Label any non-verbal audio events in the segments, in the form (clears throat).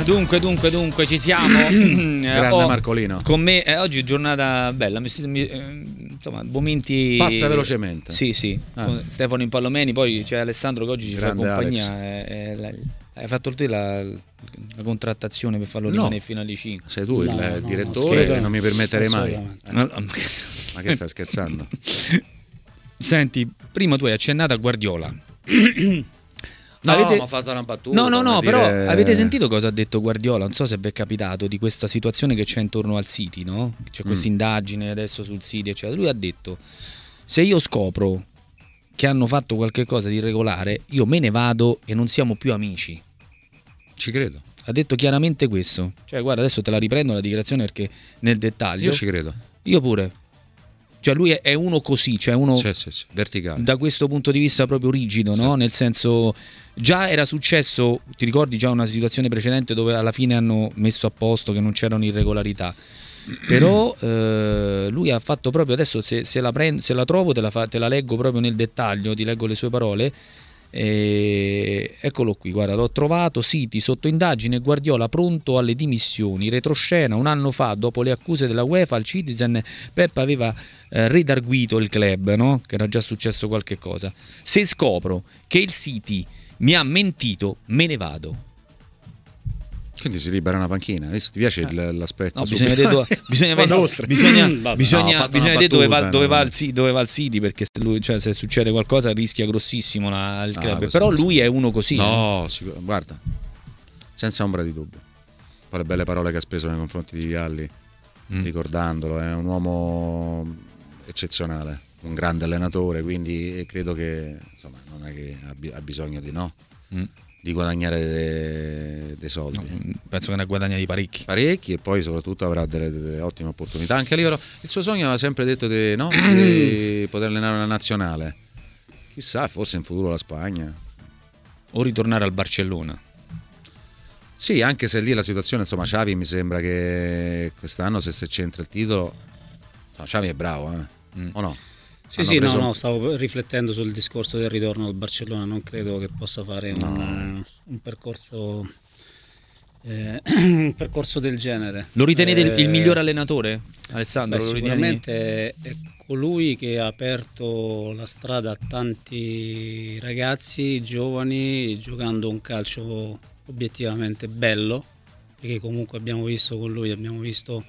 Ah, dunque, dunque, dunque, ci siamo. (clears throat) Grande Oh, Marcolino. Con me eh, oggi è giornata bella, mi- mi- eh, insomma, momenti Passa velocemente. Sì, sì. Ah. Con Stefano Impallomeni, poi c'è Alessandro che oggi ci Grande fa compagnia. eh, eh, la- hai fatto te la, la contrattazione per farlo No. rimanere fino alle 5. Sei tu il No, eh, no, direttore no, e non mi permetterei mai. assolutamente. Ma che stai scherzando? (laughs) Senti, prima tu hai accennato a Guardiola. (clears throat) No, Avete- ma ho fatto una battuta. No, no, no, per però dire- avete sentito cosa ha detto Guardiola? Non so se vi è capitato di questa situazione che c'è intorno al City, no? C'è questa Mm. indagine adesso sul City, eccetera. Lui ha detto: se io scopro che hanno fatto qualche cosa di irregolare, io me ne vado e non siamo più amici. Ci credo. Ha detto chiaramente questo. Cioè, guarda, adesso te la riprendo la dichiarazione perché nel dettaglio. Io ci credo. Io pure. Cioè, lui è, uno così, cioè uno Sì, sì, sì. Verticale. da questo punto di vista proprio rigido, no? Nel senso, già era successo, ti ricordi già una situazione precedente dove alla fine hanno messo a posto che non c'erano irregolarità. Però (clears throat) eh, lui ha fatto proprio adesso se, se la, prendo, se la trovo te la, fa- te la leggo proprio nel dettaglio, ti leggo le sue parole. E eccolo qui, guarda, l'ho trovato, City sotto indagine, Guardiola pronto alle dimissioni, retroscena, un anno fa dopo le accuse della UEFA al Citizen, Pep aveva eh, redarguito il club, no? che era già successo qualche cosa. Se scopro che il City mi ha mentito, me ne vado. Quindi si libera una panchina. Adesso ti piace il- l'aspetto? No, bisogna (laughs) vedere, dove, bisogna bisogna- No, bisogna vedere dove va, battuta, dove va il, dove va il City perché se, lui- cioè, se succede qualcosa rischia grossissimo la- il Ah, club. Però lui è uno così. eh. No, sicur- guarda, senza ombra di dubbio. Poi le belle parole che ha speso nei confronti di Vialli, Mm. ricordandolo, è un uomo eccezionale, un grande allenatore, quindi credo che insomma, non è che abbi- ha bisogno di, no, Mm. Di guadagnare de- dei soldi. No, mm, penso che ne guadagna di parecchi. Parecchi e poi soprattutto avrà delle, delle ottime opportunità. Anche a livello, il suo sogno aveva sempre detto di, no, di (clears throat) poter allenare una nazionale. Chissà, forse in futuro la Spagna. O ritornare al Barcellona. Sì, anche se lì la situazione, insomma, Xavi mi sembra che quest'anno se, se c'entra il titolo, insomma, Xavi è bravo, eh? Mm. o no? Sì, sì, preso- no, no, stavo riflettendo sul discorso del ritorno al Barcellona, non credo che possa fare un, un percorso eh, (clears throat) un percorso del genere. Lo ritenete il- Eh, il miglior allenatore, Alessandro? Beh, sicuramente è colui che ha aperto la strada a tanti ragazzi giovani giocando un calcio obiettivamente bello, perché comunque abbiamo visto con lui, abbiamo visto,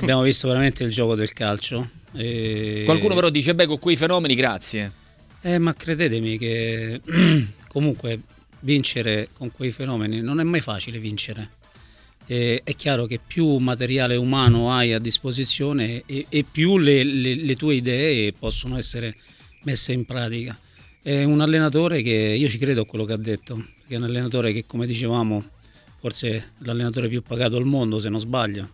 abbiamo visto veramente il gioco del calcio. E- Qualcuno però dice, beh, con quei fenomeni, grazie. eh, ma credetemi che (clears throat) comunque vincere con quei fenomeni non è mai facile vincere. Eh, è chiaro che più materiale umano hai a disposizione e, e più le, le- le tue idee possono essere messe in pratica. È un allenatore che io ci credo a quello che ha detto, perché è un allenatore che come dicevamo forse l'allenatore più pagato al mondo se non sbaglio.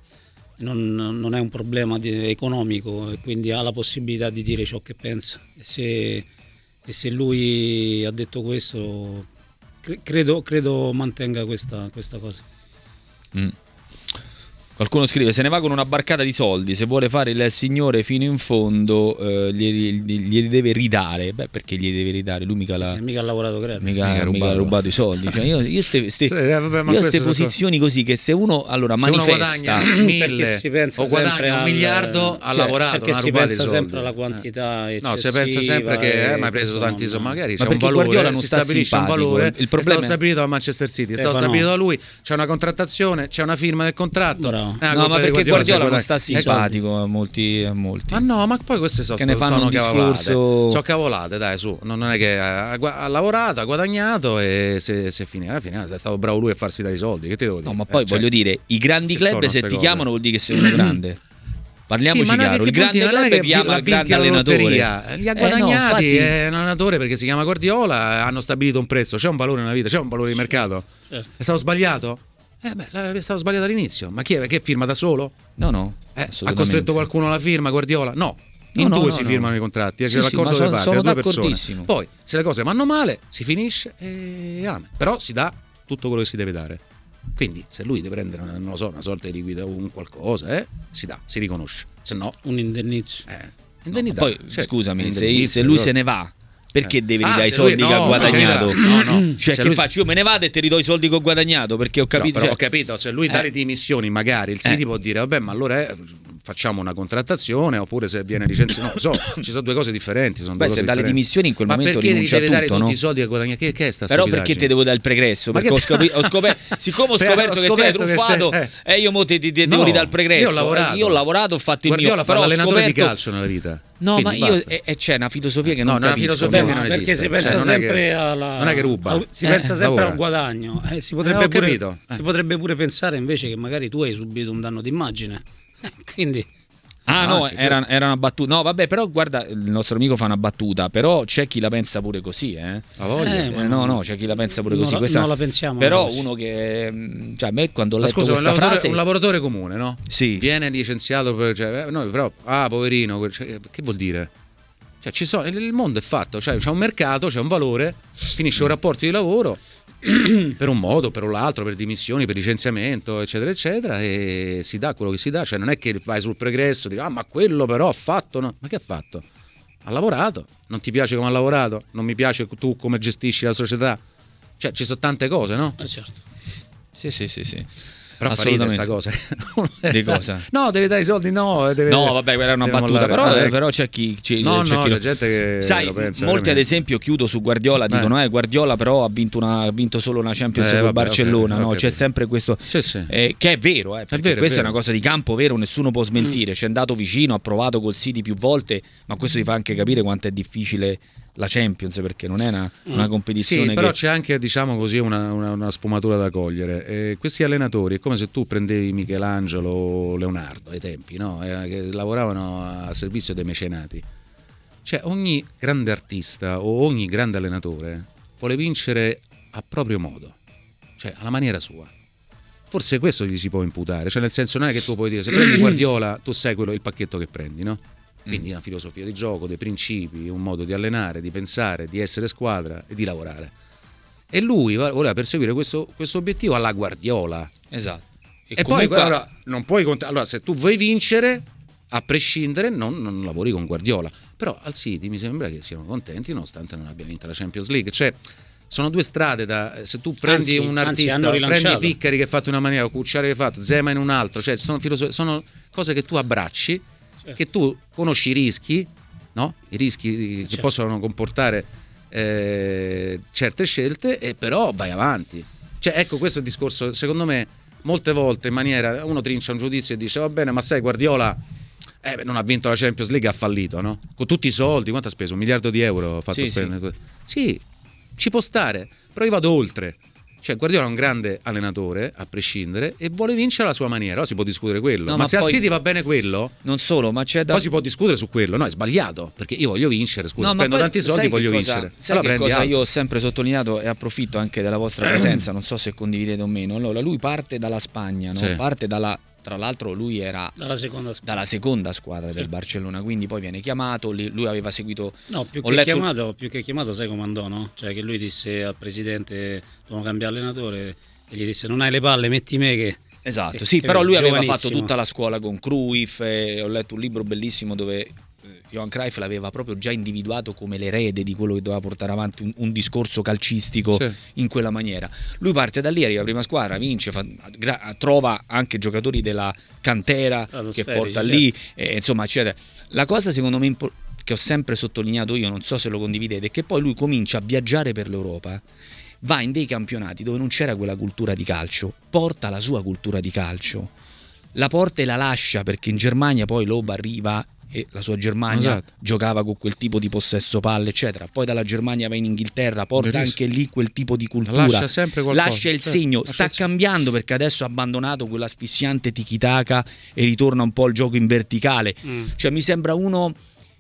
Non, non è un problema di- economico e quindi ha la possibilità di dire ciò che pensa. E se, e se lui ha detto questo, cre- credo, credo mantenga questa, questa cosa. Mm. Qualcuno scrive: Se ne va con una barcata di soldi, se vuole fare il signore fino in fondo, eh, glieli, glieli deve ridare. Beh, perché glieli deve ridare? Lui mica, l'ha, E mica ha lavorato gratis. mica, mica ha mica ha rubato. i soldi. Cioè, io, io ste, ste- (laughs) Sì, eh, vabbè, ma io questo ste è- posizioni così che se uno allora Se uno manifesta. guadagna (clears throat) mille Perché si pensa o guadagna un al- miliardo, ha cioè, lavorato, perché si rubato i pensa soldi. sempre alla Eh. quantità No, si pensa sempre che eh, ma hai preso tanti soldi, magari Ma c'è un valore, Guardiola non si sta stabilisce un valore. il è problema stato è- stabilito da Manchester City, è stato stabilito da lui, c'è una contrattazione, c'è una firma del contratto. Bravo. Eh, No, ma perché Guardiola non sta Eh, simpatico a molti, a molti. Ma no, ma poi queste sono, Che ne fanno sono un cavolate. discorso- Sono cavolate, dai, su. Non non è che ha, ha lavorato, ha guadagnato e se, se finì, alla fine è stato bravo lui a farsi dare i soldi. Che ti devo dire? No, ma poi Eh, cioè, voglio dire, i grandi club se ti cose? chiamano vuol dire che sei uno grande. Parliamoci sì, chiaro, il grande club che chiama il grande allenatore. lotteria, Li ha Eh, no, guadagnati, infatti- è un allenatore perché si chiama Guardiola, hanno stabilito un prezzo, c'è un valore nella vita, c'è un valore di mercato. Certo. È stato sbagliato? Eh beh, è stato sbagliato all'inizio. Ma chi è? Che firma da solo? No, no. Eh, ha costretto qualcuno alla firma, Guardiola? No. In no, due no, si no. firmano i contratti, eh, Sì, c'è sì, l'accordo ma delle parti, sono due persone. Poi, se le cose vanno male, si finisce e amen. Però si dà tutto quello che si deve dare. Quindi, se lui deve prendere, non lo so, una sorta di liquido o un qualcosa, eh, si dà, si riconosce. Se no, Un indennizio. eh, No, indennità. poi certo, scusami, se, indennizzo, se lui però- se ne va perché devi Ah, ridare i lui- soldi che no, ha guadagnato? no, no. Cioè, Se che lui- faccio? Io me ne vado e ti ridò i soldi che ho guadagnato perché ho No, capito. però cioè- ho capito, se lui dà Eh. le dimissioni, magari il City Eh. può dire, vabbè, ma allora eh, facciamo una contrattazione, oppure se viene licenziato, no, so, (coughs) ci sono due cose differenti. Sono Beh, due se cose dà le differenti. dimissioni in quel ma momento perché ti rinuncia a deve dare tutto, tutti no? i soldi che guadagna? Che, che è sta Però perché ti devo dare il pregresso? Perché ho, che- scopi- ho scoperto, siccome ho (laughs) scoperto ho che ti hai scoperto che truffato, sei- e io mo ti, ti- ti devo No, ridare il pregresso. io ho lavorato. Io ho lavorato, ho fatto il Guardiola mio. però ho l'allenatore di scoperto- calcio nella vita. No, Quindi ma io basta. e- e c'è una filosofia che No, non una capisco. filosofia Beh, che ma non perché esiste. si pensa Cioè, non è sempre che- alla non è che ruba. al- si Eh, pensa sempre lavora. al guadagno eh, si, Eh, potrebbe ho pure. Eh. si potrebbe pure pensare invece che magari tu hai subito un danno d'immagine (laughs) quindi Ah no, Anche, era, era una battuta. No, vabbè, però guarda, il nostro amico fa una battuta, però c'è chi la pensa pure così, eh. Ha voglia. Eh, Eh, no, no. no, c'è chi la pensa pure Non così. la- Questa- non la pensiamo Però così. uno che. mm, Cioè, a me quando ho letto scusa, un questa lavoratore, frase. un lavoratore comune, no? Sì. Viene licenziato per. Cioè, eh, no, però, ah, poverino, cioè, che vuol dire? Cioè, ci sono, il mondo è fatto, cioè, c'è un mercato, c'è un valore, finisce un rapporto di lavoro (clears throat) per un modo, per l'altro, per dimissioni, per licenziamento, eccetera, eccetera, e si dà quello che si dà. Cioè, non è che vai sul pregresso e dici, ah, ma quello però ha fatto, no? Ma che ha fatto? Ha lavorato, non ti piace come ha lavorato, non mi piace tu come gestisci la società. Cioè, ci sono tante cose, no? eh, certo. Sì, sì, sì, sì. Però fa ridere sta cosa. Di cosa? (laughs) No, deve dare i soldi, no. Deve, No, vabbè, quella era una battuta, però, Ah, eh, ecco. però c'è chi, c'è, No, c'è no, chi lo- c'è gente che Sai, pensa molti ad esempio, chiudo su Guardiola, dicono eh, Guardiola però ha vinto, una- ha vinto solo una Champions Eh, con Barcellona, ok, no? ok. c'è sempre questo... Sì, sì. eh, che è vero, eh, perché vero, è questa è, vero. una cosa di campo vero, nessuno può smentire. Ci è andato vicino, ha provato col City più volte, ma questo ti fa anche capire quanto è difficile la Champions, perché non è una, una competizione Sì, però che... c'è anche, diciamo così, una, una- una sfumatura da cogliere. Eh, questi allenatori è come se tu prendevi Michelangelo o Leonardo ai tempi, no? Eh, che lavoravano a servizio dei mecenati. Cioè, ogni grande artista o ogni grande allenatore vuole vincere a proprio modo, cioè alla maniera sua. Forse questo gli si può imputare, cioè nel senso non è che tu puoi dire se prendi (clears throat) Guardiola tu sai quello il pacchetto che prendi, no? Quindi una filosofia di gioco, dei principi, un modo di allenare, di pensare, di essere squadra e di lavorare. E lui va- voleva perseguire questo, questo obiettivo alla Guardiola. Esatto. E, comunque- poi allora, non puoi cont- allora se tu vuoi vincere, a prescindere, non, non lavori con Guardiola. Però al City mi sembra che siano contenti nonostante non abbia vinto la Champions League. Cioè, sono due strade da se tu prendi Anzi, un anzi, artista, hanno prendi. Piccari che ha fatto in una maniera, Cucciari che ha fatto, Zema in un altro, cioè sono, sono cose che tu abbracci, Certo. che tu conosci i rischi, no? I rischi che Certo. possono comportare eh, certe scelte e però vai avanti. Cioè, ecco questo è il discorso, secondo me, molte volte in maniera uno trincia un giudizio e dice va bene, ma sai Guardiola eh, non ha vinto la Champions League, ha fallito, no? Con tutti i soldi, quanto ha speso? Un miliardo di euro ha fatto Sì, spendere. Sì, ci può stare, però io vado oltre. Cioè, Guardiola è un grande allenatore, a prescindere, e vuole vincere alla sua maniera. Ora si può discutere quello. No, ma, ma se al poi- City va bene quello, Non solo, ma c'è da... poi si può discutere su quello. No, è sbagliato, perché io voglio vincere, scusa, No, spendo poi tanti soldi, sai voglio cosa- vincere. Sai allora che cosa altro. io ho sempre sottolineato e approfitto anche della vostra (clears throat) presenza, non so se condividete o meno. Allora, lui parte dalla Spagna, no? Sì. parte dalla... Tra l'altro lui era dalla seconda squadra dalla seconda squadra Sì. del Barcellona, quindi poi viene chiamato, lui aveva seguito... No, più che, letto- chiamato, più che chiamato, sai come andò, no? Cioè che lui disse al presidente devono cambiare allenatore e gli disse non hai le palle, metti me che... Esatto, che- sì, che però lui aveva fatto tutta la scuola con Cruyff, ho letto un libro bellissimo dove Johan Cruyff l'aveva proprio già individuato come l'erede di quello che doveva portare avanti un, un discorso calcistico Sì. in quella maniera. Lui parte da lì, arriva prima squadra, vince, fa- gra- trova anche giocatori della cantera che porta lì, e, insomma, eccetera. La cosa secondo me impo- che ho sempre sottolineato io, non so se lo condividete, è che poi lui comincia a viaggiare per l'Europa, va in dei campionati dove non c'era quella cultura di calcio, porta la sua cultura di calcio, la porta e la lascia perché in Germania poi Loba arriva e la sua Germania Esatto. giocava con quel tipo di possesso palle, eccetera. Poi dalla Germania va in Inghilterra, porta Verissimo. anche lì quel tipo di cultura. Lascia sempre qualcosa. Lascia il Certo, segno, lascia sta il cambiando perché adesso ha abbandonato quell'asfissiante tiki-taka e ritorna un po' al gioco in verticale. Mm. Cioè mi sembra uno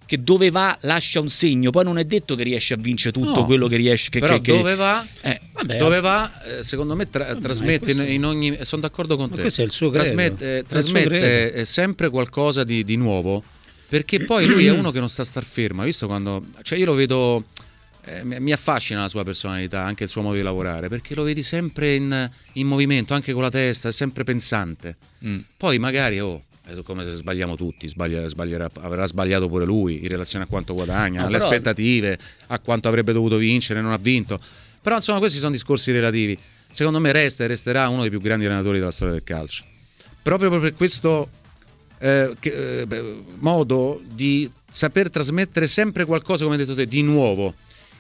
che dove va lascia un segno, poi non è detto che riesce a vincere tutto No, quello che riesce che, Però che- che- dove va? Eh, Vabbè, Dove va, eh, secondo me, tra- Vabbè, trasmette in, questo- in ogni. Sono d'accordo con Ma te. questo è il suo credo. Trasmette, È il suo trasmette, credo. eh, sempre qualcosa di, di nuovo. Perché poi lui è uno che non sta a star fermo. Hai visto quando. Cioè, io lo vedo. eh, mi affascina la sua personalità, anche il suo modo di lavorare, perché lo vedi sempre in, in movimento, anche con la testa, è sempre pensante. mm. Poi magari, oh, Eh, come se sbagliamo tutti, sbaglia, sbaglierà, avrà sbagliato pure lui in relazione a quanto guadagna, No, alle però- aspettative, a quanto avrebbe dovuto vincere, non ha vinto. Però insomma questi sono discorsi relativi. Secondo me resta e resterà uno dei più grandi allenatori della storia del calcio. Proprio per questo eh, che- eh, modo di saper trasmettere sempre qualcosa, come hai detto te, di nuovo,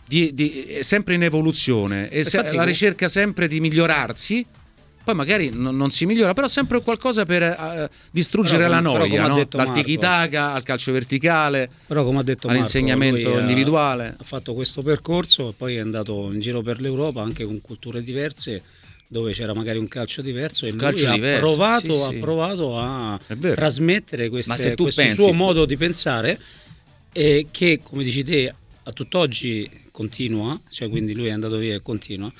di, di- sempre in evoluzione e se- la ricerca sempre di migliorarsi. Poi magari non, non si migliora, però sempre qualcosa per eh, distruggere Però la noia, ha no? dal Marco- tiki-taka al calcio verticale, Però come ha detto Marco, all'insegnamento ha- individuale. Ha fatto questo percorso e poi è andato in giro per l'Europa anche con culture diverse dove c'era magari un calcio diverso e lui calcio ha, diverso, provato, sì, ha sì. provato a trasmettere queste- questo pensi- suo modo di pensare e che come dici te a tutt'oggi continua, cioè quindi lui è andato via e continua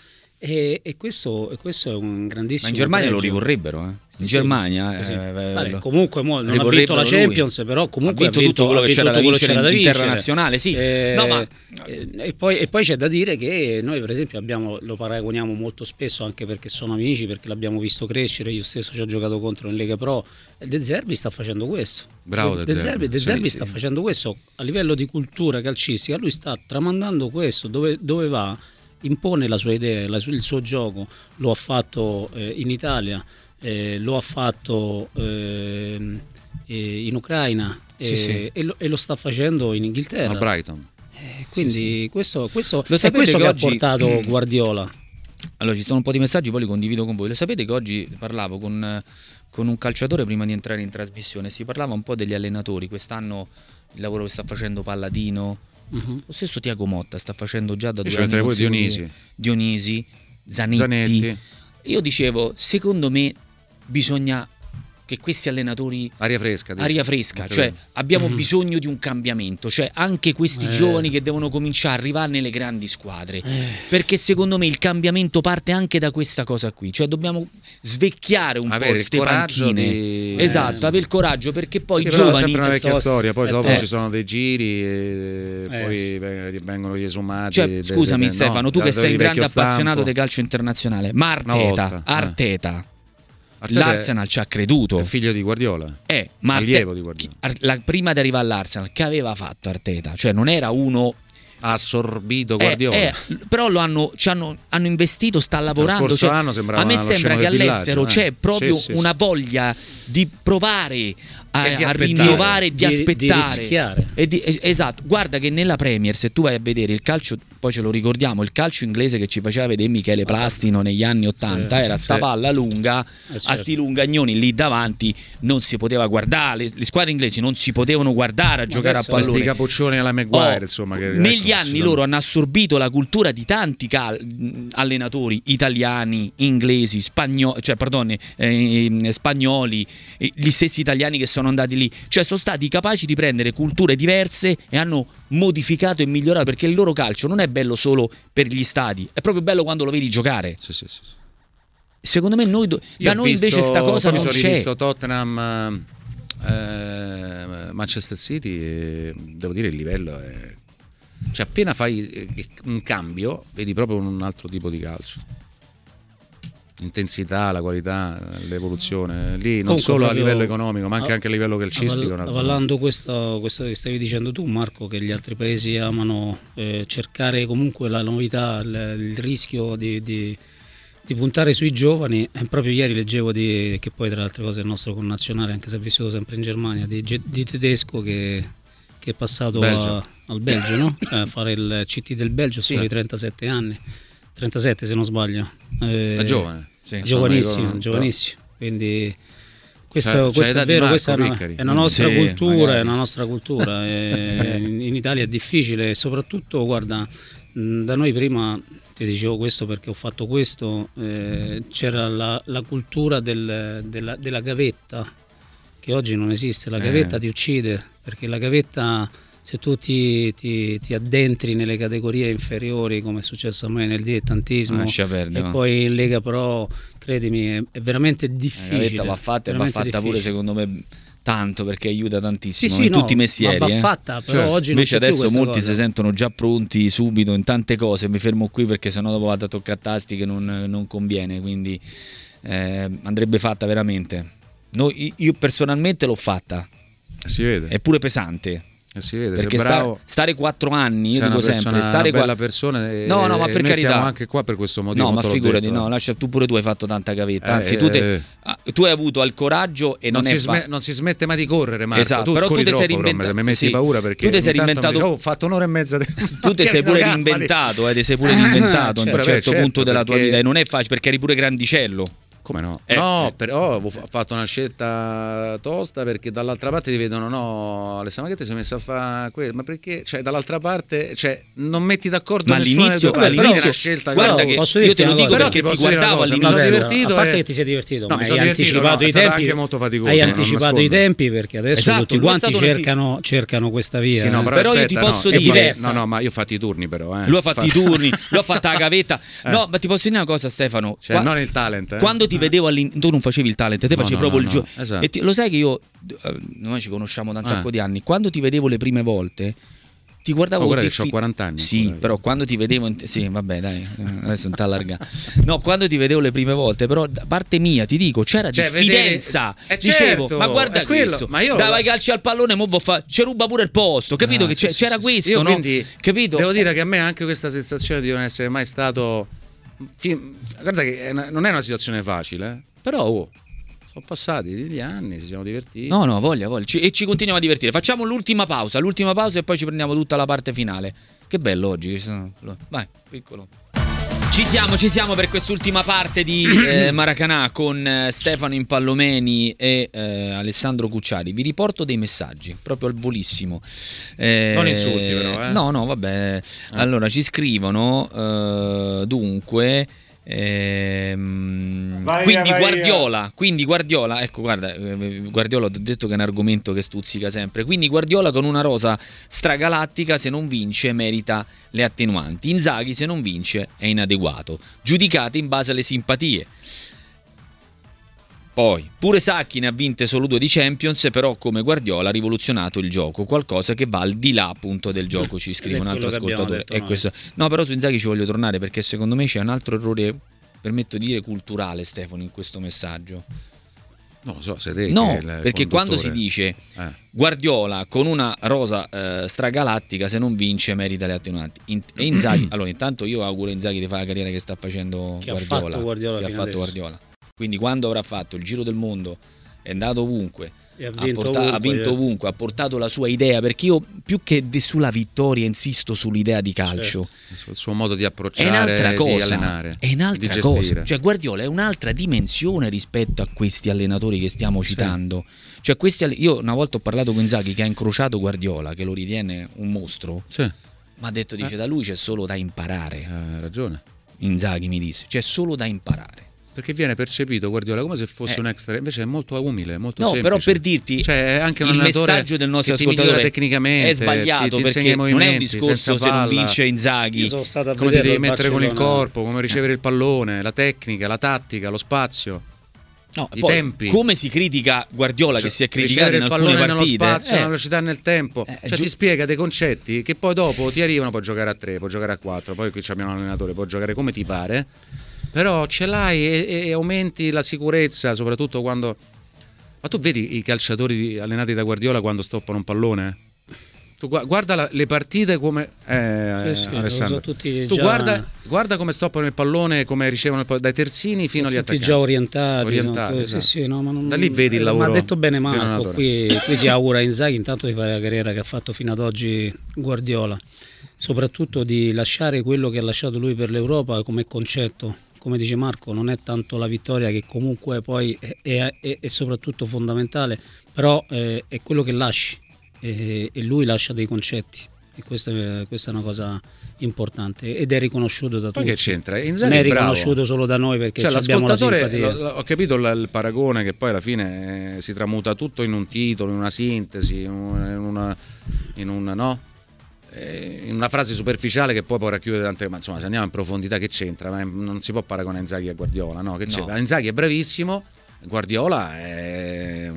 e, e questo, e questo è un grandissimo Ma in Germania lo pregio. rivorrebbero, eh. In Sì, Germania sì, sì. eh, Vabbè, lo- comunque non ha vinto la lui. Champions, però comunque ha vinto, tutto quello ha che vinto c'era da tutto quello vincere che c'era da in vincere. internazionale, sì. Eh, No, ma eh, e, poi, e poi c'è da dire che noi per esempio abbiamo, lo paragoniamo molto spesso anche perché sono amici, perché l'abbiamo visto crescere, io stesso ci ho giocato contro in Lega Pro De Zerbi sta facendo questo. Bravo De De Zerbi. De Zerbi sì. sta facendo questo a livello di cultura calcistica, lui sta tramandando questo, dove, dove va impone la sua idea, la su- il suo gioco, lo ha fatto eh, in Italia, eh, lo ha fatto ehm, eh, in Ucraina Sì, eh, sì. E, lo, e lo sta facendo in Inghilterra. A Brighton. Eh, quindi questo, questo Lo è sapete questo che che, oggi- ha portato (clears throat) Guardiola. Allora, ci sono un po' di messaggi, poi li condivido con voi. Lo sapete che oggi parlavo con, con un calciatore prima di entrare in trasmissione, si parlava un po' degli allenatori. Quest'anno il lavoro che sta facendo Palladino, Mhm. lo stesso Tiago Motta sta facendo già da due anni consecutivi. Dionisi. Dionisi, Zanetti. Zanetti. Io dicevo, secondo me bisogna che questi allenatori Aria fresca. aria fresca, cioè abbiamo Mhm. bisogno di un cambiamento, cioè anche questi Eh. giovani che devono cominciare a arrivare nelle grandi squadre, Eh. perché secondo me il cambiamento parte anche da questa cosa qui, cioè dobbiamo svecchiare un Avere po' queste panchine. di- Esatto, Eh. avere il coraggio perché poi Sì, i però è giovani sempre una vecchia tosto, storia, poi è dopo tosto. ci sono dei giri e Eh, poi vengono gli esumati. cioè, de- scusami de- no, Stefano, tu da- che sei un di grande appassionato del calcio internazionale, ma Arteta, eh. Arteta, Arteta l'Arsenal ci ha creduto. È figlio di Guardiola. Eh, ma Allievo Arte- di Guardiola. chi- la- prima di arrivare all'Arsenal, che aveva fatto Arteta? Cioè, non era uno. Ha assorbito eh, Guardiola. eh, però lo hanno, ci hanno, hanno investito, sta lavorando. scorso cioè, anno sembrava a me sembra che all'estero eh. c'è proprio Sì, sì, una sì. voglia di provare a, E di a aspettare. rinnovare, di, Di- aspettare. E di- eh, esatto, guarda che nella Premier, se tu vai a vedere il calcio, poi ce lo ricordiamo, il calcio inglese che ci faceva vedere Michele Plastino negli anni Ottanta, Sì, era sta sì. palla lunga, Eh, a certo. sti lungagnoni lì davanti non si poteva guardare, le, le squadre inglesi non si potevano guardare a giocare a pallone. capoccioni alla Maguire, Oh, insomma. Che, negli ecco, anni loro hanno assorbito la cultura di tanti cal- allenatori italiani, inglesi, spagnoli, cioè, pardon, eh, spagnoli, eh, gli stessi italiani che sono andati lì. Cioè sono stati capaci di prendere culture diverse e hanno modificato e migliorato perché il loro calcio non è bello solo per gli stadi, è proprio bello quando lo vedi giocare. Sì, sì, sì. Secondo me noi do- Io da ho noi visto- invece sta cosa non mi sono c'è. rivisto Tottenham eh, Manchester City e devo dire il livello è cioè appena fai eh, un cambio vedi proprio un altro tipo di calcio l'intensità, la qualità, l'evoluzione lì non Comunque, solo a livello economico ma anche, a- anche a livello calcistico avallando questo, questo che stavi dicendo tu Marco che gli altri paesi amano eh, cercare comunque la novità il, il rischio di, di- di puntare sui giovani Eh, proprio ieri leggevo di, che poi tra le altre cose è il nostro connazionale anche se ha vissuto sempre in Germania di, di tedesco che, che è passato Belgio. a- al Belgio no? Cioè, a fare il CT del Belgio a Sì. soli 37 anni 37 se non sbaglio Eh, è giovane Sì. giovanissimo, Insomma, giovanissimo. Quindi questo, questo è vero, questa è una, è una nostra Sì, cultura, è una nostra cultura. (laughs) e in, in Italia è difficile, e soprattutto, guarda, da noi prima ti dicevo questo perché ho fatto questo, eh, c'era la, la cultura del- della, della gavetta, che oggi non esiste, la Eh. gavetta ti uccide, perché la gavetta se tu ti, ti- ti addentri nelle categorie inferiori, come è successo a me nel dilettantismo, Lascia perdere, e poi in Lega Pro, credimi, è, è veramente La difficile. va fatta e va fatta pure difficile. secondo me tanto perché aiuta Sì, tantissimo sì, in no, tutti i mestieri. ma va eh. fatta, però Cioè, oggi non Invece adesso molti cosa. si sentono già pronti subito in tante cose. Mi fermo qui perché sennò dopo vado a toccare tasti che non, non conviene. Quindi eh, andrebbe fatta veramente. Noi- io personalmente l'ho fatta, Si vede. è pure pesante. Eh, si vede, Perché sei sta- bravo. stare quattro anni, io dico persona, sempre, stare una bella persona e, No, no, ma per carità. siamo anche qua per questo motivo. No, ma te figurati, detto, no, eh. lascia, tu pure tu hai fatto tanta gavetta. Eh, Anzi, eh, tu, te- eh. ah, tu hai avuto il coraggio e non, non, è si sme- non si smette mai di correre, Marco. Esatto, tu però tu ti sei troppo, però, reinventa- mi metti sì. paura perché Tu ti sei reinventato- "Oh, ho fatto un'ora e mezza. di- (laughs) tu (laughs) ti sei pure reinventato, eh, ti sei pure (laughs) reinventato a un certo. certo Beh, punto certo, della tua vita e non è facile perché eri pure grandicello. Come no? Eh, no, eh. però ho fa- fatto una scelta tosta perché dall'altra parte ti vedono, no, Alessandro, ma che ti sei messo a fare quello? Ma perché? Cioè, dall'altra parte, cioè, non metti d'accordo Ma all'inizio, parti, all'inizio- è una scelta guarda che- che posso io te lo dico? Però perché ti guardavo cosa, mi all'inizio. sono Vabbè, divertito a parte e- che ti sei divertito, No, ma hai anticipato no, è i tempi. anche molto faticoso, Hai anticipato i tempi perché adesso Esatto, tutti quanti cercano, cercano questa via. Sì, no, eh. però, Però io aspetta, ti posso dire-. No, no, ma io ho fatto i turni però, eh. Lui ha fatto i turni, (laughs) lui ha fatto la gavetta. Eh. No, ma ti posso dire una cosa, Stefano. Cioè, non il talent, eh. Quando ti vedevo all'inizio, tu non facevi il talent, te No, facevi no, proprio no, il gioco. esatto. E ti- lo sai che io, eh, noi ci conosciamo da un Eh. sacco di anni, quando ti vedevo le prime volte, ti guardavo Oh, che c'ho diffi- 40 anni, Sì, guarda. però quando ti vedevo. in- Sì, vabbè, dai, eh, adesso non t'allarga. No, quando ti vedevo le prime volte, però da parte mia, ti dico, c'era Cioè, diffidenza. vedere- eh, Dicevo, certo, ma guarda quello, questo, ma io- dava i calci al pallone, mo fa, ci ruba pure il posto, capito? Ah, che sì, c'era sì. questo, Io no? quindi capito? Devo dire che a me anche questa sensazione di non essere mai stato. Fi- Guarda che è una- non è una situazione facile, eh. però oh, sono passati degli anni, ci siamo divertiti. No, no, voglia, voglia. Ci- e ci continuiamo a divertire. Facciamo l'ultima pausa, l'ultima pausa e poi ci prendiamo tutta la parte finale. Che bello oggi. Vai, piccolo. Ci siamo, ci siamo per quest'ultima parte di (clears throat) eh, Maracanà con eh, Stefano Impallomeni e eh, Alessandro Cucciari. Vi riporto dei messaggi, proprio al volissimo. Eh, Non insulti però, eh. No, no, vabbè. Allora, ci scrivono, eh, dunque... ehm, Vai quindi vai Guardiola, quindi Guardiola, ecco guarda, eh, Guardiola ho detto che è un argomento che stuzzica sempre. Quindi Guardiola con una rosa stragalattica se non vince merita le attenuanti. Inzaghi se non vince è inadeguato. Giudicate in base alle simpatie. Poi, pure Sacchi ne ha vinte solo due di Champions, però come Guardiola ha rivoluzionato il gioco, qualcosa che va al di là appunto del gioco, ci (laughs) scrive un altro ascoltatore. No, però su Inzaghi ci voglio tornare perché secondo me c'è un altro errore, permetto di dire, culturale Stefano in questo messaggio. No, so, sei te No, perché quando si dice Eh. Guardiola con una rosa eh, stragalattica se non vince merita le attenuanti In- e Inzaghi (clears throat) allora intanto io auguro a Inzaghi di fare la carriera che sta facendo Che ha Guardiola, fatto Guardiola che ha fatto adesso. Guardiola quindi quando avrà fatto il giro del mondo è andato ovunque E ha ha, vinto porta- ha ovunque, vinto eh. ovunque, ha portato la sua idea perché io più che sulla vittoria insisto sull'idea di calcio Il suo modo di è approcciare, un'altra di cosa. allenare, È un'altra di cosa. gestire. Cioè, Guardiola è un'altra dimensione rispetto a questi allenatori che stiamo citando. Cioè, questi io una volta ho parlato con Zaghi che ha incrociato Guardiola, che lo ritiene un mostro. Sì, Ma ha detto, dice, da lui c'è solo da imparare. hai ragione. Inzaghi mi disse, c'è solo da imparare. Perché viene percepito Guardiola come se fosse Eh. un extra, invece è molto umile, molto No, semplice. però per dirti Cioè, è anche un il messaggio del nostro che ascoltatore tecnicamente, è sbagliato ti- ti perché non è un discorso se non vince Inzaghi. Io sono stato a come ti devi mettere con il corpo, come ricevere il pallone, la tecnica, la tattica, lo spazio. No, i poi, tempi. Come si critica Guardiola che Cioè, si è criticato ricevere in il alcune pallone nello partite? spazio, Eh, una velocità nel tempo. Eh, cioè giu- ti spiega dei concetti che poi dopo ti arrivano, puoi giocare a 3, puoi giocare a 4, poi qui abbiamo un allenatore, puoi giocare come ti pare. Però ce l'hai e, e aumenti la sicurezza, soprattutto quando Ma tu vedi i calciatori allenati da Guardiola quando stoppano un pallone? Tu gua- guarda la- le partite come eh, Sì, sì, Alessandro. tutti tu già- guarda, guarda come stoppano il pallone, come ricevono il pallone dai terzini fino agli attaccanti. già orientati, Orientati, sono- esatto. sì, sì, no, non- Da lì vedi il eh, lavoro Ma ha detto bene Marco, qui, qui si augura Inzaghi intanto di fare la carriera che ha fatto fino ad oggi Guardiola, soprattutto di lasciare quello che ha lasciato lui per l'Europa come concetto. Come dice Marco, non è tanto la vittoria che comunque poi è, è- è- soprattutto fondamentale, però eh, è quello che lasci e, e lui lascia dei concetti e questa è, questa è una cosa importante ed è riconosciuto da tutti. che c'entra? Non Inzaghi è è bravo. riconosciuto solo da noi perché Cioè, ci abbiamo la simpatia. lo- lo- ho capito il, il paragone che poi alla fine eh, si tramuta tutto in un titolo, in una sintesi, in una, in una- no? Eh, in una frase superficiale che poi può racchiudere tante ma insomma se andiamo in profondità che c'entra Ma non si può paragonare Inzaghi a Guardiola no? Che No. Inzaghi è bravissimo Guardiola è, è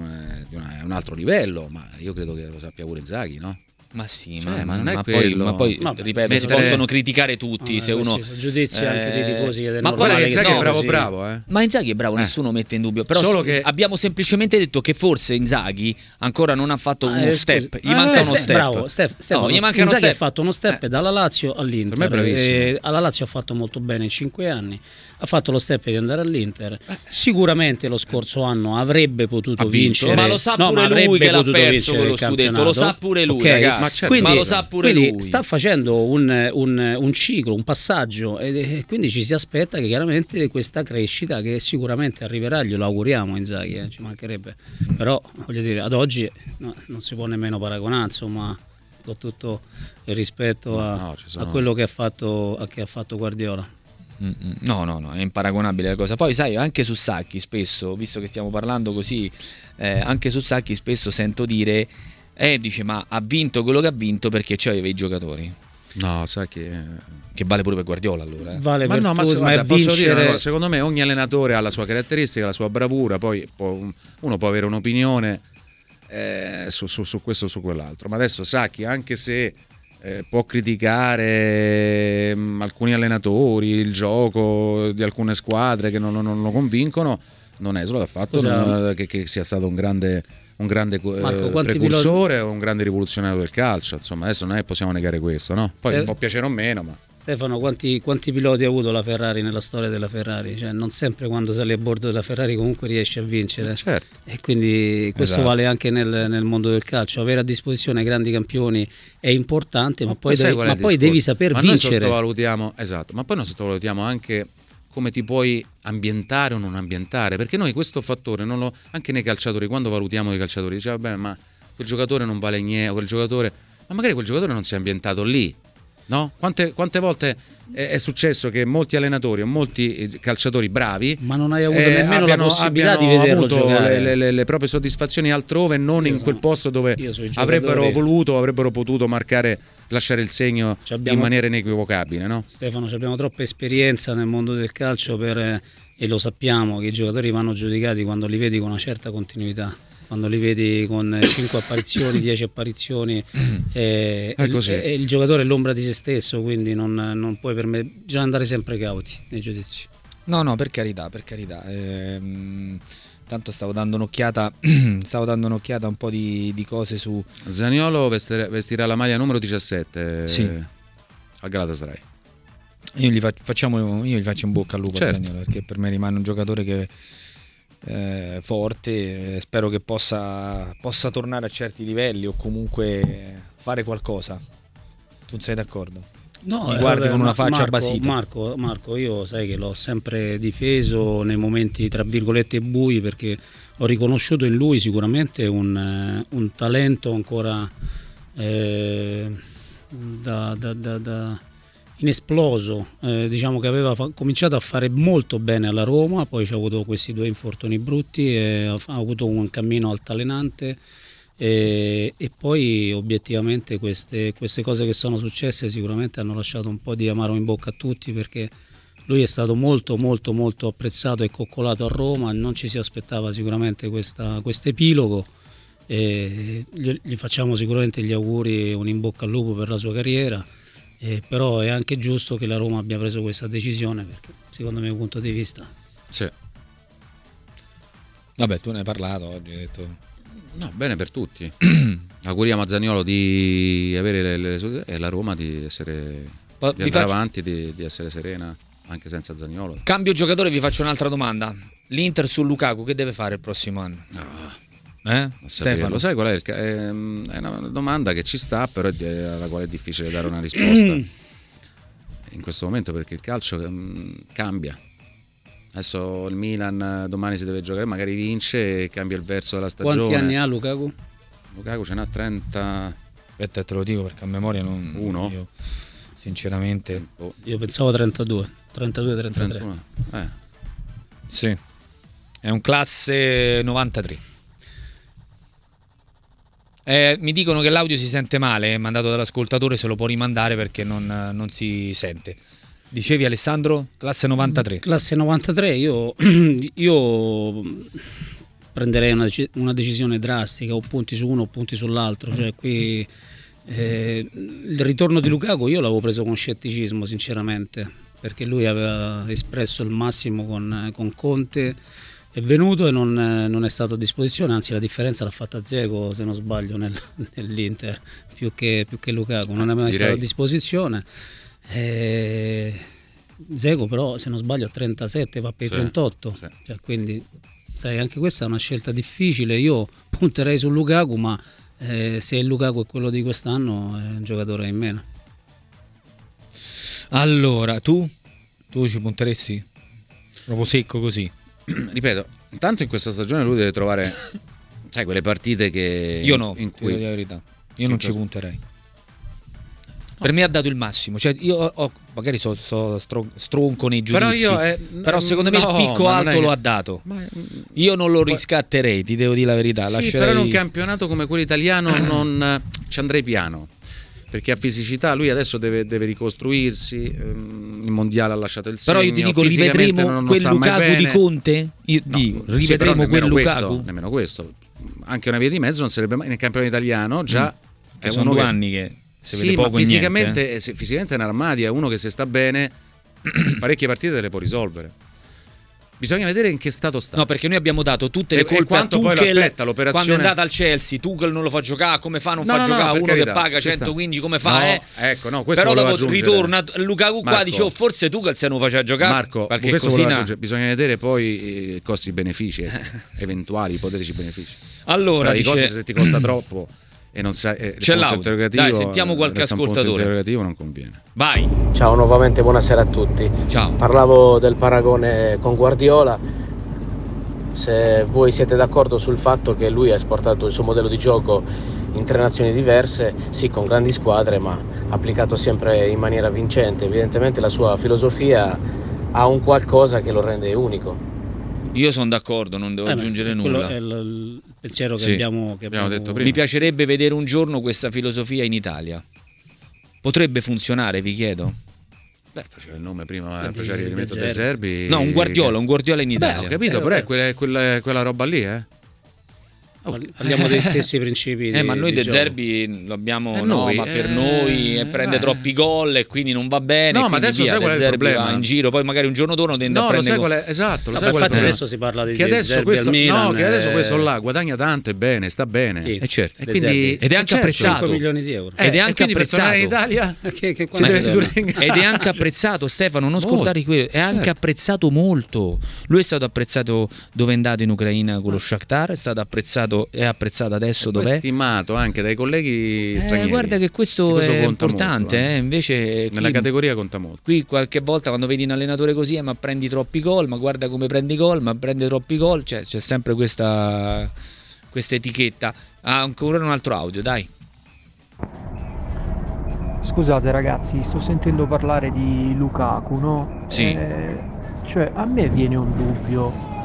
un altro livello ma io credo che lo sappia pure Inzaghi no? Ma sì, Cioè, ma, ma non è ma poi, quello. ma poi, Ma ripeto, si mettere- possono criticare tutti. Ah, se uno sono giudizi anche dei tifosi ed è ma poi che che Inzaghi è bravo così. bravo, eh. Ma Inzaghi è bravo, Eh. nessuno mette in dubbio. Però Solo che- abbiamo semplicemente detto che forse Inzaghi ancora non ha fatto Ah, uno eh, step. Gli Ah, manca eh, uno Ste- step. Bravo, Stef- Stefano, no, gli manca uno Inzaghi step. ha fatto uno step Eh. dalla Lazio all'Inter. Per me è bravissimo. Eh, alla Lazio ha fatto molto bene in cinque anni. Ha fatto lo step di andare all'Inter. Sicuramente lo scorso anno avrebbe potuto vincere. Ma lo sa pure lui che l'ha perso quello scudetto. Lo sa pure lui, Ok? Ragazzi. Ma certo, Quindi, ma lo sa pure quindi lui. sta facendo un, un- un ciclo, un passaggio e, e quindi ci si aspetta che chiaramente questa crescita che sicuramente arriverà, glielo auguriamo a Inzaghi, eh, ci mancherebbe. Però voglio dire, ad oggi no, non si può nemmeno paragonare, insomma, con tutto il rispetto a, No, sono- a quello che ha fatto, a che ha fatto Guardiola. Mm, mm. No, no, no, è imparagonabile la cosa. Poi, sai, anche su Sacchi spesso, visto che stiamo parlando così, eh, anche su Sacchi spesso sento dire, eh, dice, ma ha vinto quello che ha vinto perché c'aveva i giocatori. No, sai che Che vale pure per Guardiola allora. eh. Vale Ma per no, ma, se- ma guarda, posso dire una vincere... cosa, secondo me ogni allenatore ha la sua caratteristica, la sua bravura, poi può- uno può avere un'opinione eh, su, su- su questo o su quell'altro, ma adesso Sacchi, anche se eh, può criticare mm, alcuni allenatori, il gioco di alcune squadre che non, non- non lo convincono, non esula dal fatto Scusa. non- che, che sia stato un grande, un grande eh, Marco, quanti precursore o un grande rivoluzionario del calcio, insomma adesso non è che possiamo negare questo, no? poi Eh. può piacere o meno, ma... Stefano, quanti, quanti piloti ha avuto la Ferrari nella storia della Ferrari? Cioè, non sempre quando sali a bordo della Ferrari comunque riesci a vincere. Certo. E quindi questo Esatto. vale anche nel, nel mondo del calcio. Avere a disposizione grandi campioni è importante, ma, poi, devi, ma poi devi saper ma Noi vincere. sottovalutiamo, esatto, ma poi noi sottovalutiamo anche come ti puoi ambientare o non ambientare, perché noi questo fattore, non lo, anche nei calciatori, quando valutiamo i calciatori, dice vabbè ma quel giocatore non vale niente, quel giocatore, ma magari quel giocatore non si è ambientato lì, no? Quante, quante volte è, successo che molti allenatori o molti eh, calciatori bravi Ma non hai avuto eh, nemmeno abbiano, la possibilità di vederlo avuto giocare. le, le- le proprie soddisfazioni altrove e non Io in quel sono- posto dove avrebbero voluto, avrebbero potuto marcare, lasciare il segno in maniera inequivocabile, no? Stefano, abbiamo troppa esperienza nel mondo del calcio per, eh, e lo sappiamo che i giocatori vanno giudicati quando li vedi con una certa continuità. Quando li vedi con (coughs) 5 apparizioni, 10 apparizioni, (coughs) eh, È il- così. e il giocatore è l'ombra di se stesso, quindi non, non puoi permettere. Bisogna andare sempre cauti nei giudizi. No, no, per carità, per carità. Ehm, tanto stavo dando un'occhiata, (coughs) stavo dando un'occhiata a un po' di, di cose su... Zaniolo vestirà, vestirà la maglia numero 17 eh, Sì. al Galatasaray. Io gli, fac- facciamo, io gli faccio in bocca al lupo a Certo. Zaniolo, perché per me rimane un giocatore che è forte, eh, spero che possa, possa tornare a certi livelli o comunque fare qualcosa. Tu non sei d'accordo? No, Mi eh, guardi vabbè, con una faccia Marco, basita. Marco, Marco, io sai che l'ho sempre difeso nei momenti tra virgolette bui perché ho riconosciuto in lui sicuramente un, eh, un talento ancora eh, da- da- da inesploso. Eh, diciamo che aveva fa- cominciato a fare molto bene alla Roma, poi c'ha avuto questi due infortuni brutti e ha, ha avuto un cammino altalenante. E, e poi obiettivamente queste, queste cose che sono successe sicuramente hanno lasciato un po' di amaro in bocca a tutti perché lui è stato molto molto molto apprezzato e coccolato a Roma, non ci si aspettava sicuramente questo epilogo gli, gli facciamo sicuramente gli auguri un in bocca al lupo per la sua carriera, eh, però è anche giusto che la Roma abbia preso questa decisione perché secondo il mio punto di vista Sì. Vabbè, tu ne hai parlato oggi, hai detto... No, bene per tutti. (clears throat) Auguriamo a Zaniolo di avere le, le sue e la Roma di essere Ma di andare faccio- avanti, di, di essere serena anche senza Zaniolo. Cambio giocatore, vi faccio un'altra domanda. L'Inter su Lukaku che deve fare il prossimo anno? Eh? Stefano? sai qual è? il ca- è, una domanda che ci sta, però alla quale è difficile dare una risposta (clears throat) in questo momento perché il calcio mm, cambia. Adesso il Milan eh, domani si deve giocare, magari vince e cambia il verso della stagione. quanti anni ha Lukaku? Lukaku ce n'ha 30. Aspetta, te lo dico perché a memoria non... Uno? io, sinceramente... oh, Io pensavo 32, 32, 33. 31. Eh, Sì. È un classe 93. Eh, mi dicono che l'audio si sente male, è mandato dall'ascoltatore, se lo può rimandare perché non, non si sente. Dicevi Alessandro? Classe 93. Classe 93, io, (clears throat) io prenderei una, una decisione drastica, o punti su uno o punti sull'altro. Cioè, qui Eh, il ritorno di Lukaku io l'avevo preso con scetticismo sinceramente perché lui aveva espresso il massimo con, con Conte è venuto e non, non, è stato a disposizione, anzi la differenza l'ha fatta Zego se non sbaglio nel, (laughs) nell'Inter più che, più che, Lukaku, non è mai Direi. stato a disposizione. E... Zego però se non sbaglio a 37 va per i sì, 38, sì. Cioè, quindi sai, anche questa è una scelta difficile, io punterei su Lukaku ma eh, se il Lukaku è quello di quest'anno è un giocatore in meno. Allora, tu? Tu ci punteresti? Proprio secco così? (clears throat) ripeto, intanto in questa stagione lui deve trovare, sai, quelle partite che... Io no, in cui... la verità. Io non ci punterei. Per me ha dato il massimo, cioè io ho, magari so, so stro, stronco nei giudizi, però, io, eh, però secondo no, me il picco alto che... lo ha dato. Ma... Io non lo riscatterei, ti devo dire la verità. Sì, Lascerei... però in un campionato come quello italiano non ci andrei piano perché ha fisicità, lui adesso deve, deve ricostruirsi, ehm, il mondiale ha lasciato il segno. Però io ti dico, rivedremo quel Lukaku di Conte? Io no, dico, rivedremo sì, quel Lukaku? Questo, nemmeno questo. Anche una via di mezzo non sarebbe mai nel campione italiano, già mm. è sono due che... anni che si sì, ma fisicamente, eh. fisicamente è un'armadia, uno che se sta bene (clears throat) parecchie partite le può risolvere. Bisogna vedere in che stato sta. No, perché noi abbiamo dato tutte le e, colpe e a Tuchel poi aspetta, l'operazione... quando è andata al Chelsea. Tuchel non lo fa giocare, come fa? Non no, fa no, giocare no, uno che paga 115, come fa? No, eh? ecco, no, questo Però dopo ritorna Lukaku Marco, qua dice oh, forse Tuchel se non faceva giocare. Marco, questo cosina... bisogna vedere poi i costi benefici, (laughs) eventuali ipotetici benefici. Allora, dice... i costi se ti costa troppo (clears throat) e non sai eh, c'è l'audio. dai sentiamo qualche ascoltatore. interrogativo non conviene. Vai. Ciao nuovamente buonasera a tutti. Ciao. Parlavo del paragone con Guardiola. Se voi siete d'accordo sul fatto che lui ha esportato il suo modello di gioco in tre nazioni diverse, sì con grandi squadre, ma applicato sempre in maniera vincente. Evidentemente la sua filosofia ha un qualcosa che lo rende unico. Io sono d'accordo, non devo eh aggiungere nulla. È il pensiero che, sì, abbiamo, che abbiamo, detto prima. Mi piacerebbe vedere un giorno questa filosofia in Italia. Potrebbe funzionare, vi chiedo? Beh, faceva il nome prima, faceva riferimento a De Zerbi. No, un Guardiola, un Guardiola in Italia. Beh, ho capito, eh, però è quella, quella, quella roba lì, eh. Parliamo dei (laughs) stessi principi. Eh, ma noi De Zerbi lo abbiamo eh, no, ma per eh, noi e prende eh. troppi gol e quindi non va bene. No, ma adesso via, sai qual è il problema? in giro, poi magari un giorno dono tende no, a prendere. Lo sai qual è? Esatto, lo no, sai qual infatti adesso si parla di che adesso Zerbi questo, Milan, No, che adesso questo là guadagna tanto e bene, sta bene. Sì, e certo. E quindi, ed è anche certo, apprezzato. 5 milioni di euro. Ed è anche apprezzato. in Italia (laughs) che, che ed è anche (laughs) apprezzato, Stefano, non scontare quello, è anche certo. apprezzato molto. Lui è stato apprezzato dove è andato in Ucraina con lo Shakhtar, è stato apprezzato è apprezzato adesso dov'è? stimato anche dai colleghi eh, stranieri. Guarda che questo, questo è importante, molto, eh. eh. invece nella qui, categoria conta molto. Qui qualche volta quando vedi un allenatore così, eh, ma prendi troppi gol, ma guarda come prendi gol, ma prende troppi gol, cioè, c'è sempre questa, questa etichetta. Ah, ancora un altro audio, dai. Scusate ragazzi, sto sentendo parlare di Lukaku, no? Sì. Eh, cioè, a me viene un dubbio.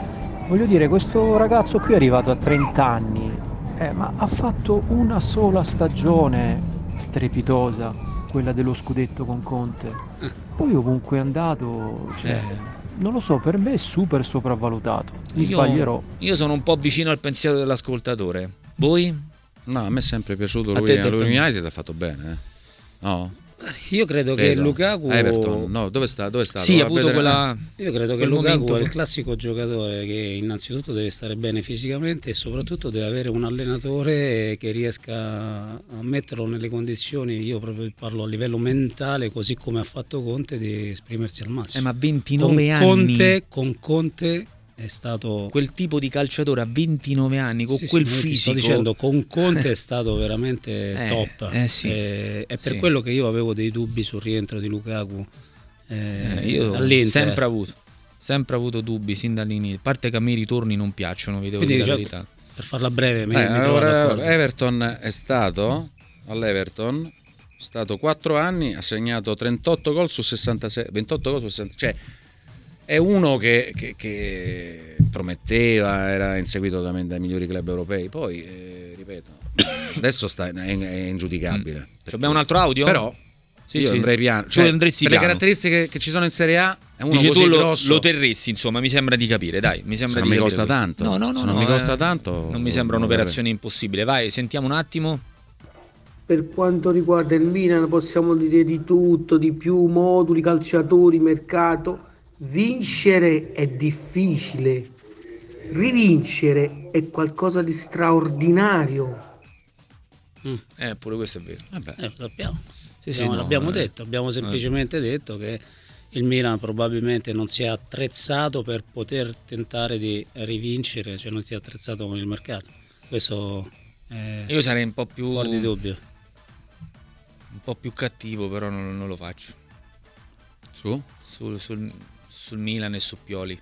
Voglio dire, questo ragazzo qui è arrivato a 30 anni, eh, ma ha fatto una sola stagione strepitosa, quella dello scudetto con Conte. Eh. Poi ovunque è andato, cioè, eh. non lo so, per me è super sopravvalutato. Mi io, sbaglierò. Io sono un po' vicino al pensiero dell'ascoltatore. Voi? No, a me è sempre piaciuto lui. A lui United ha fatto bene. Eh? No? Io credo, credo, che Lukaku Everton, no, dove sta? Dove sta? Sì, ha avuto quella... Io credo che Lukaku momento... è il classico giocatore che innanzitutto deve stare bene fisicamente e soprattutto deve avere un allenatore che riesca a metterlo nelle condizioni, io proprio parlo a livello mentale, così come ha fatto Conte di esprimersi al massimo. Eh, ma 29 con anni. Conte, con Conte è stato quel tipo di calciatore a 29 anni con sì, quel sì, fisico sto dicendo con Conte è stato (laughs) veramente eh, top. eh, sì. eh, è per quello che io avevo dei dubbi sul rientro di Lukaku. Eh, eh io all'Inter sempre avuto sempre avuto dubbi sin dall'inizio a parte che a me i ritorni non piacciono vi devo Quindi, dire la verità. per farla breve mi, mi allora, Everton è stato all'Everton è stato 4 anni ha segnato 38 gol su 66 28 gol su 60 cioè è uno che, che, che, prometteva, era inseguito dai, dai migliori club europei, poi eh, ripeto, adesso sta, è, è ingiudicabile. Mm. Perché, abbiamo un altro audio? Però sì, io sì. andrei piano. Cioè, per piano. le caratteristiche che ci sono in Serie A, è uno Dice così lo, grosso. lo terresti, insomma, mi sembra di capire, dai, mi sembra Se di non mi costa tanto. No, no, no, Se non no, mi costa eh, tanto. Non mi sembra un'operazione impossibile. Vai, sentiamo un attimo. per quanto riguarda il Milan possiamo dire di tutto, di più, moduli, calciatori, mercato. Vincere è difficile, rivincere è qualcosa di straordinario. Mm. Eh, pure questo è vero. Vabbè. Eh, lo sappiamo. Sì, abbiamo, sì, no, l'abbiamo eh. detto, abbiamo semplicemente eh. detto che il Milan probabilmente non si è attrezzato per poter tentare di rivincere, cioè non si è attrezzato con il mercato. Questo è Io sarei un po' più fuori di dubbio. Un po' più cattivo, però non, non lo faccio. Su? Sul, sul, sul, Milan e su Pioli.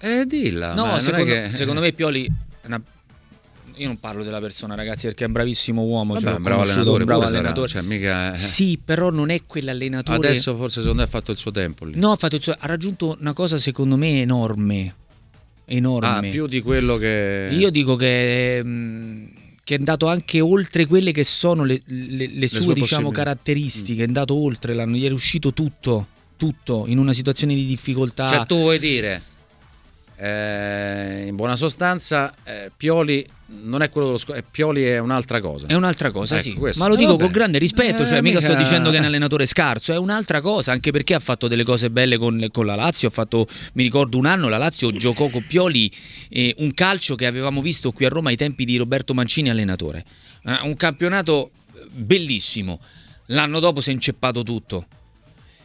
Eh, dilla. No, secondo, che... secondo me Pioli una io non parlo della persona, ragazzi, perché è un bravissimo uomo. Vabbè, cioè, un bravo allenatore, un bravo allenatore. Cioè, mica... Sì, però non è quell'allenatore. Adesso forse secondo me ha fatto il suo tempo lì. No, ha, fatto il suo... ha raggiunto una cosa secondo me enorme. Enorme. Ah, più di quello che. Io dico che. Mm, che è andato anche oltre quelle che sono le, le, le, le sue, sue diciamo, caratteristiche, mm. è andato oltre, l'hanno, gli è riuscito tutto, tutto, in una situazione di difficoltà. Cioè tu vuoi dire, eh, in buona sostanza, eh, Pioli non è quello dello sco- Pioli è un'altra cosa. È un'altra cosa, ecco, sì. Questo. Ma lo dico eh, con grande rispetto, cioè, mica, mica, sto dicendo che è un allenatore scarso, è un'altra cosa, anche perché ha fatto delle cose belle con, con la Lazio. Fatto, mi ricordo un anno la Lazio giocò con Pioli eh, un calcio che avevamo visto qui a Roma ai tempi di Roberto Mancini allenatore. Eh, un campionato bellissimo. L'anno dopo si è inceppato tutto.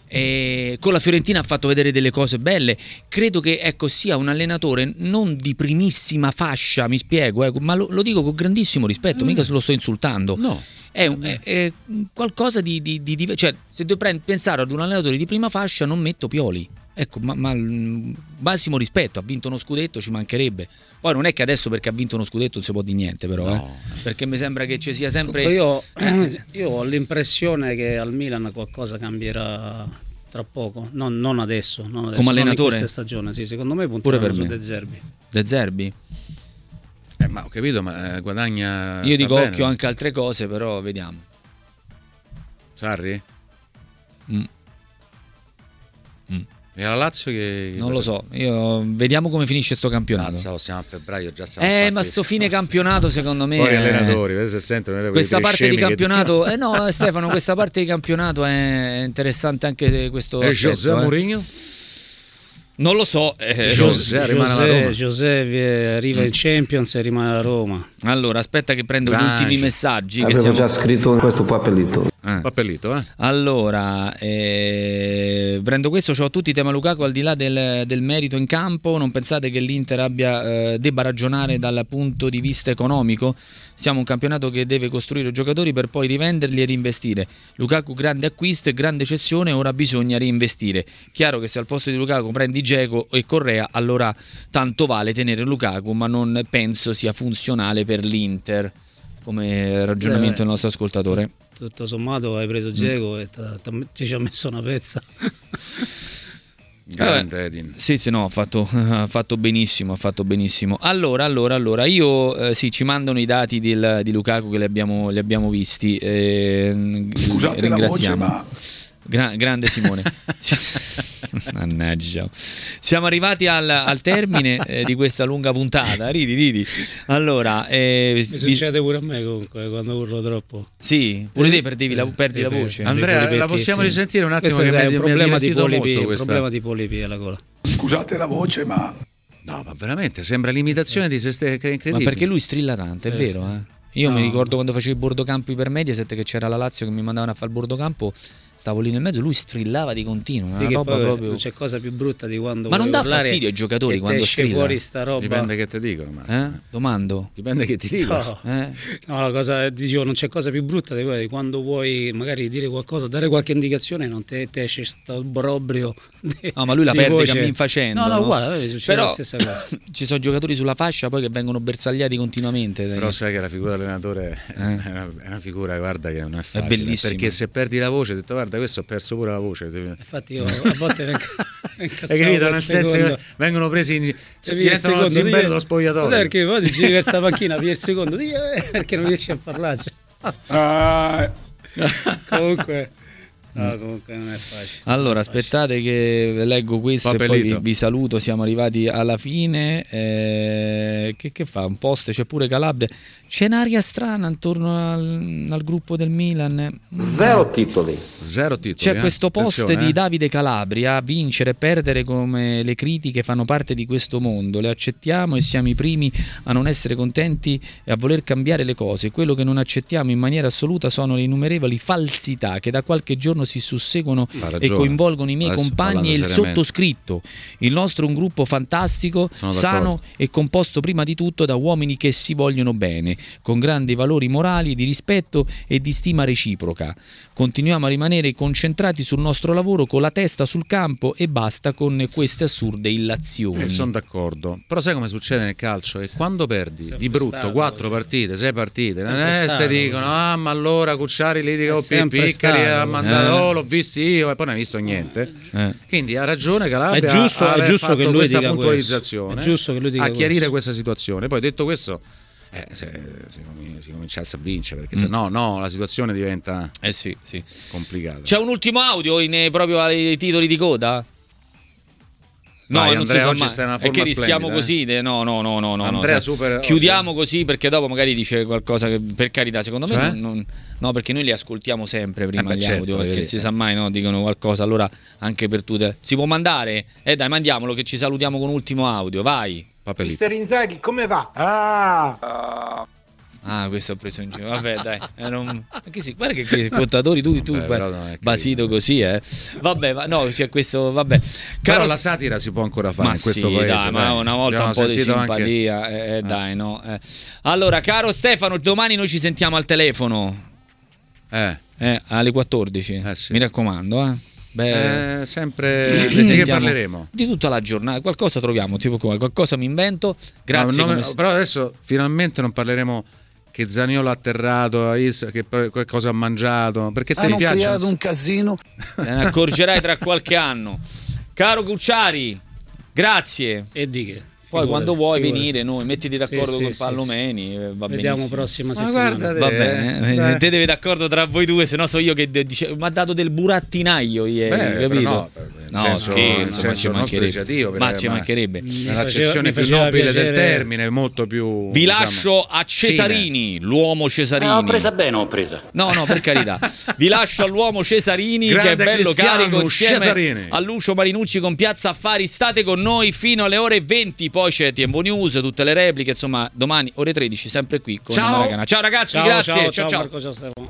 E con la Fiorentina ha fatto vedere delle cose belle. Credo che ecco, sia un allenatore non di primissima fascia, mi spiego, eh, ma lo, lo, dico con grandissimo rispetto, mm. mica lo sto insultando. No. È, un, è, è qualcosa di, di, di, di, Cioè, se devo pensare ad un allenatore di prima fascia, non metto Pioli. Ecco, ma, ma massimo rispetto, ha vinto uno scudetto, ci mancherebbe. Poi non è che adesso perché ha vinto uno scudetto non si può di niente, però, no. eh, perché mi sembra che ci sia sempre. Io, (clears throat) io, ho l'impressione che al Milan qualcosa cambierà tra poco, non, non adesso, non adesso, come allenatore. Non questa stagione, sì, secondo me punterà per su De Zerbi. De Zerbi? Eh, ma ho capito, ma eh, guadagna. Io dico bene. occhio anche altre cose, però vediamo. Sarri? Mm. E la Lazio che... Non lo so, io... vediamo come finisce questo campionato. Lazio, siamo a febbraio, già siamo Eh, ma sto fine campionato secondo me... Poi allenatori, se sentono... Questa parte di campionato... Che... Eh no, Stefano, questa parte di campionato è interessante anche questo... E José eh. Mourinho? Non lo so. Eh, José, José, José arriva in Champions e rimane a Roma. Allora, aspetta che prendo Grazie. gli ultimi messaggi. Avevo siamo... già scritto questo papellito. Eh. Papellito, eh. Allora, eh, prendo questo, ho tutti tema Lukaku al di là del, del, merito in campo. Non pensate che l'Inter abbia, eh, debba ragionare dal punto di vista economico? Siamo un campionato che deve costruire giocatori per poi rivenderli e reinvestire. Lukaku grande acquisto e grande cessione, ora bisogna reinvestire. Chiaro che se al posto di Lukaku prendi Geco e Correa, allora tanto vale tenere Lukaku, ma non penso sia funzionale per l'Inter come ragionamento del nostro ascoltatore. Tutto sommato hai preso Geco mm. e ti ci ha messo una pezza. (laughs) Grande Edin. Sì, sì, no, ha fatto, (laughs) ha fatto, benissimo, ha fatto benissimo. Allora, allora, allora, io eh, sì, ci mandano i dati del, di Lukaku che li abbiamo, li abbiamo visti. Eh, Scusate ringraziamo. la voce, ma Gra- grande Simone. (laughs) Mannaggia. Siamo arrivati al, al termine eh, di questa lunga puntata. Ridi, ridi. Allora, eh, mi succede pure a me comunque quando urlo troppo. Sì, pure te perdevi la, perdi la voce. Andrea, la possiamo risentire un attimo? Questo che è un problema di polipi, un problema di polipi alla gola. Scusate la voce, ma No, ma veramente sembra l'imitazione di se stesse incredibile. Ma perché lui strilla tanto, è sì, vero, sì. eh? Io no. mi ricordo quando facevo i bordocampi per Mediaset che c'era la Lazio che mi mandavano a fare il bordocampo stavo lì nel mezzo, lui strillava di continuo. Sì, una roba proprio... Non c'è cosa più brutta di quando. Ma non dà fastidio ai giocatori quando strilla? fuori sta roba. Dipende che ti dicono. Eh? Domando. Dipende che ti dicono. No, eh? no la cosa, dicevo, non c'è cosa più brutta di, di quando vuoi magari dire qualcosa, dare qualche indicazione, non te, te esce sto brobrio. No, ma lui la perde voce. cammin facendo. No, no, no? guarda, succede Però, la stessa cosa. (coughs) ci sono giocatori sulla fascia poi che vengono bersagliati continuamente. Però sai che la figura dell'allenatore eh? è, una, è, una, figura, guarda, che non è facile. È bellissima. Perché se perdi la voce, ho detto, guarda, questo ho perso pure la voce. Infatti io a volte vengo (laughs) Hai capito? Nel senso che vengono presi in diventano lo zimbello dello spogliatoio. Perché poi ti giri verso la (laughs) panchina per il secondo eh, perché non riesci a parlarci. Ah. Comunque No, comunque non è facile. Allora, facile. aspettate che leggo questo e poi Papelito. vi, vi saluto. Siamo arrivati alla fine. Eh, che, che fa? Un post, c'è pure Calabria. C'è un'aria strana intorno al, al gruppo del Milan. Zero titoli. Zero titoli. C'è eh. questo post Attenzione, di eh. Davide Calabria, vincere e perdere come le critiche fanno parte di questo mondo, le accettiamo e siamo i primi a non essere contenti e a voler cambiare le cose. Quello che non accettiamo in maniera assoluta sono le innumerevoli falsità che da qualche giorno si susseguono e coinvolgono i miei Adesso compagni e il sottoscritto. Il nostro è un gruppo fantastico, Sono sano d'accordo. e composto prima di tutto da uomini che si vogliono bene, con grandi valori morali, di rispetto e di stima reciproca. Continuiamo a rimanere concentrati sul nostro lavoro con la testa sul campo e basta con queste assurde illazioni. E sono d'accordo. Però sai come succede nel calcio? Che quando perdi Sempre di brutto stato quattro partite, sei partite, non è stato te dicono ah ma allora Cucciari litiga con Piccari ha mandato, così. oh, l'ho visto io e poi non hai visto niente. Eh. Quindi ha ragione Calabria È giusto- è giusto fatto che lui questa dica puntualizzazione questo. È dica a chiarire questo. questa situazione. Poi detto questo, eh, se, se si cominciasse a vincere, perché Mm. se no, no, la situazione diventa Eh sì, sì. complicata. C'è un ultimo audio in, eh, proprio ai titoli di coda? No, Vai, non Andrea, si sa oggi mai. stai una È che forma rischiamo splendida, così. de- No, no, no, no, no. Andrea no, super- Chiudiamo così perché dopo magari dice qualcosa che per carità, secondo me Cioè? non, non- no, perché noi li ascoltiamo sempre prima Eh beh, gli certo, audio, perché si sa mai, no, dicono qualcosa. Allora anche per tutte si può mandare? Eh dai, mandiamolo che ci salutiamo con un ultimo audio, vai. Papelito. Mister Inzaghi, come va? Ah! Ah, questo ho preso in giro. Vabbè, dai. Un- Anche sì, guarda che, che contatori tu, tu guarda, però carino. basito così, eh. Vabbè, ma no, c'è questo, vabbè. Però Caro- la satira si può ancora fare ma in questo sì, paese. dai, ma dai. una volta Abbiamo un po' di sentito anche- simpatia, eh, eh, dai, no. eh. Allora, caro Stefano, domani noi ci sentiamo al telefono, Eh, eh, alle 14. Eh, sì. Mi raccomando, eh. Beh, eh, sempre di che parleremo? Di tutta la giornata, qualcosa troviamo, tipo qualcosa mi invento. Grazie. No, no, come- però adesso finalmente non parleremo che Zaniolo ha atterrato, che poi- che cosa ha mangiato, perché Hanno ti piacciono? creato un casino. (laughs) Te ne accorgerai tra qualche anno. Caro Cucciari, grazie. E di che? Poi Figurati, quando vuoi figurati. venire, noi mettiti d'accordo Sì, sì, con sì, Pallomeni, eh, va Vediamo benissimo. prossima Ma settimana. guarda te, Va bene, eh, eh, beh. te deve d'accordo tra voi due, se no so io che de- dice- mi ha dato del burattinaio ieri, Beh, però capito? no, no, senso- scherzo, ma ci mancherebbe. Ma per- ci ma- mancherebbe. Mi più nobile del termine, molto più... Vi diciamo, lascio a Cesarini, l'uomo Cesarini. L'ho presa bene, ho presa. No, no, per carità. (laughs) Vi lascio all'uomo Cesarini Grande che è bello Cristiano carico insieme Cesarini. a Lucio Marinucci con Piazza Affari. State con noi fino alle ore 20, poi c'è Tempo News, tutte le repliche, insomma, domani ore 13 sempre qui con Ciao. Maracana. Ciao ragazzi, Ciao, grazie. ciao, ciao. ciao, ciao. Marco, ciao Stefano.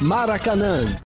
Maracanã